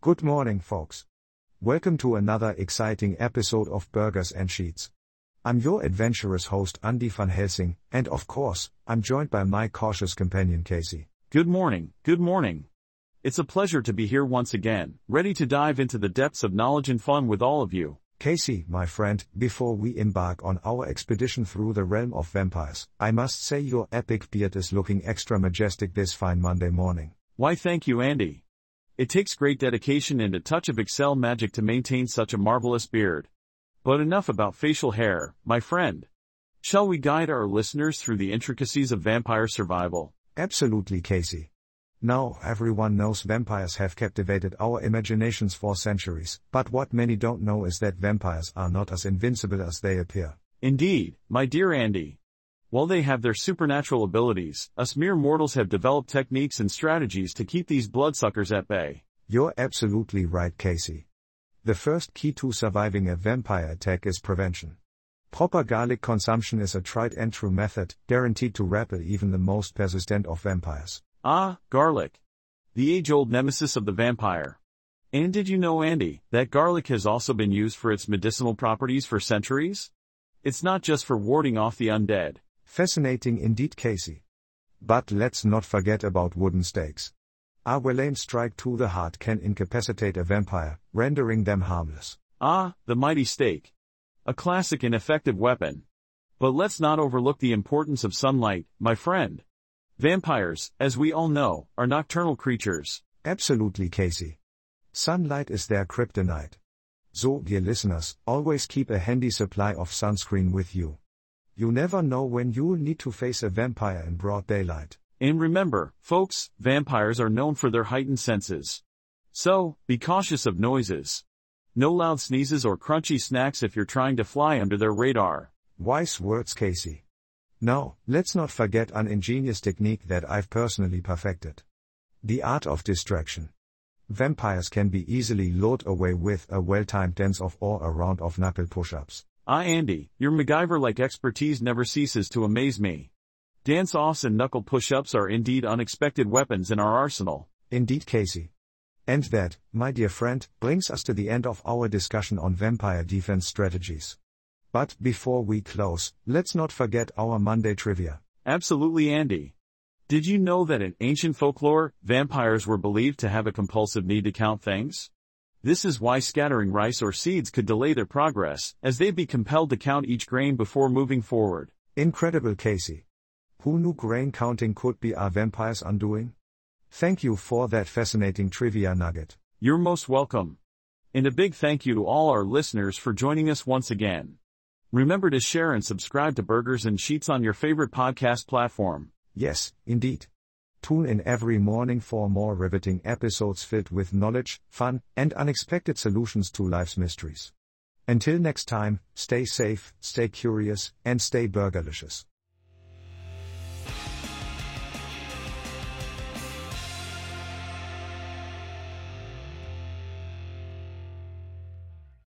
Good morning, folks. Welcome to another exciting episode of Burgers and Sheets. I'm your adventurous host, Andy van Helsing, and of course, I'm joined by my cautious companion, Casey. Good morning, good morning. It's a pleasure to be here once again, ready to dive into the depths of knowledge and fun with all of you. Casey, my friend, before we embark on our expedition through the realm of vampires, I must say your epic beard is looking extra majestic this fine Monday morning. Why thank you Andy. It takes great dedication and a touch of Excel magic to maintain such a marvelous beard. But enough about facial hair, my friend. Shall we guide our listeners through the intricacies of vampire survival? Absolutely, Casey. Now, everyone knows vampires have captivated our imaginations for centuries, but what many don't know is that vampires are not as invincible as they appear. Indeed, my dear Andy. While they have their supernatural abilities, us mere mortals have developed techniques and strategies to keep these bloodsuckers at bay. You're absolutely right, Casey. The first key to surviving a vampire attack is prevention. Proper garlic consumption is a tried and true method, guaranteed to repel even the most persistent of vampires. Ah, garlic. The age-old nemesis of the vampire. And did you know, Andy, that garlic has also been used for its medicinal properties for centuries? It's not just for warding off the undead. Fascinating indeed, Casey. But let's not forget about wooden stakes. A well-aimed strike to the heart can incapacitate a vampire, rendering them harmless. Ah, the mighty stake. A classic and effective weapon. But let's not overlook the importance of sunlight, my friend. Vampires, as we all know, are nocturnal creatures. Absolutely, Casey. Sunlight is their kryptonite. So, dear listeners, always keep a handy supply of sunscreen with you. You never know when you'll need to face a vampire in broad daylight. And remember, folks, vampires are known for their heightened senses. So, be cautious of noises. No loud sneezes or crunchy snacks if you're trying to fly under their radar. Wise words, Casey. Now, let's not forget an ingenious technique that I've personally perfected. The art of distraction. Vampires can be easily lured away with a well-timed dance of or a round of knuckle push-ups. Ah Andy, your MacGyver-like expertise never ceases to amaze me. Dance-offs and knuckle push-ups are indeed unexpected weapons in our arsenal. Indeed, Casey. And that, my dear friend, brings us to the end of our discussion on vampire defense strategies. But before we close, let's not forget our Monday trivia. Absolutely, Andy. Did you know that in ancient folklore, vampires were believed to have a compulsive need to count things? This is why scattering rice or seeds could delay their progress, as they'd be compelled to count each grain before moving forward. Incredible, Casey. Who knew grain counting could be a vampire's undoing? Thank you for that fascinating trivia nugget. You're most welcome. And a big thank you to all our listeners for joining us once again. Remember to share and subscribe to Burgers and Sheets on your favorite podcast platform. Yes, indeed. Tune in every morning for more riveting episodes filled with knowledge, fun, and unexpected solutions to life's mysteries. Until next time, stay safe, stay curious, and stay burgerlicious.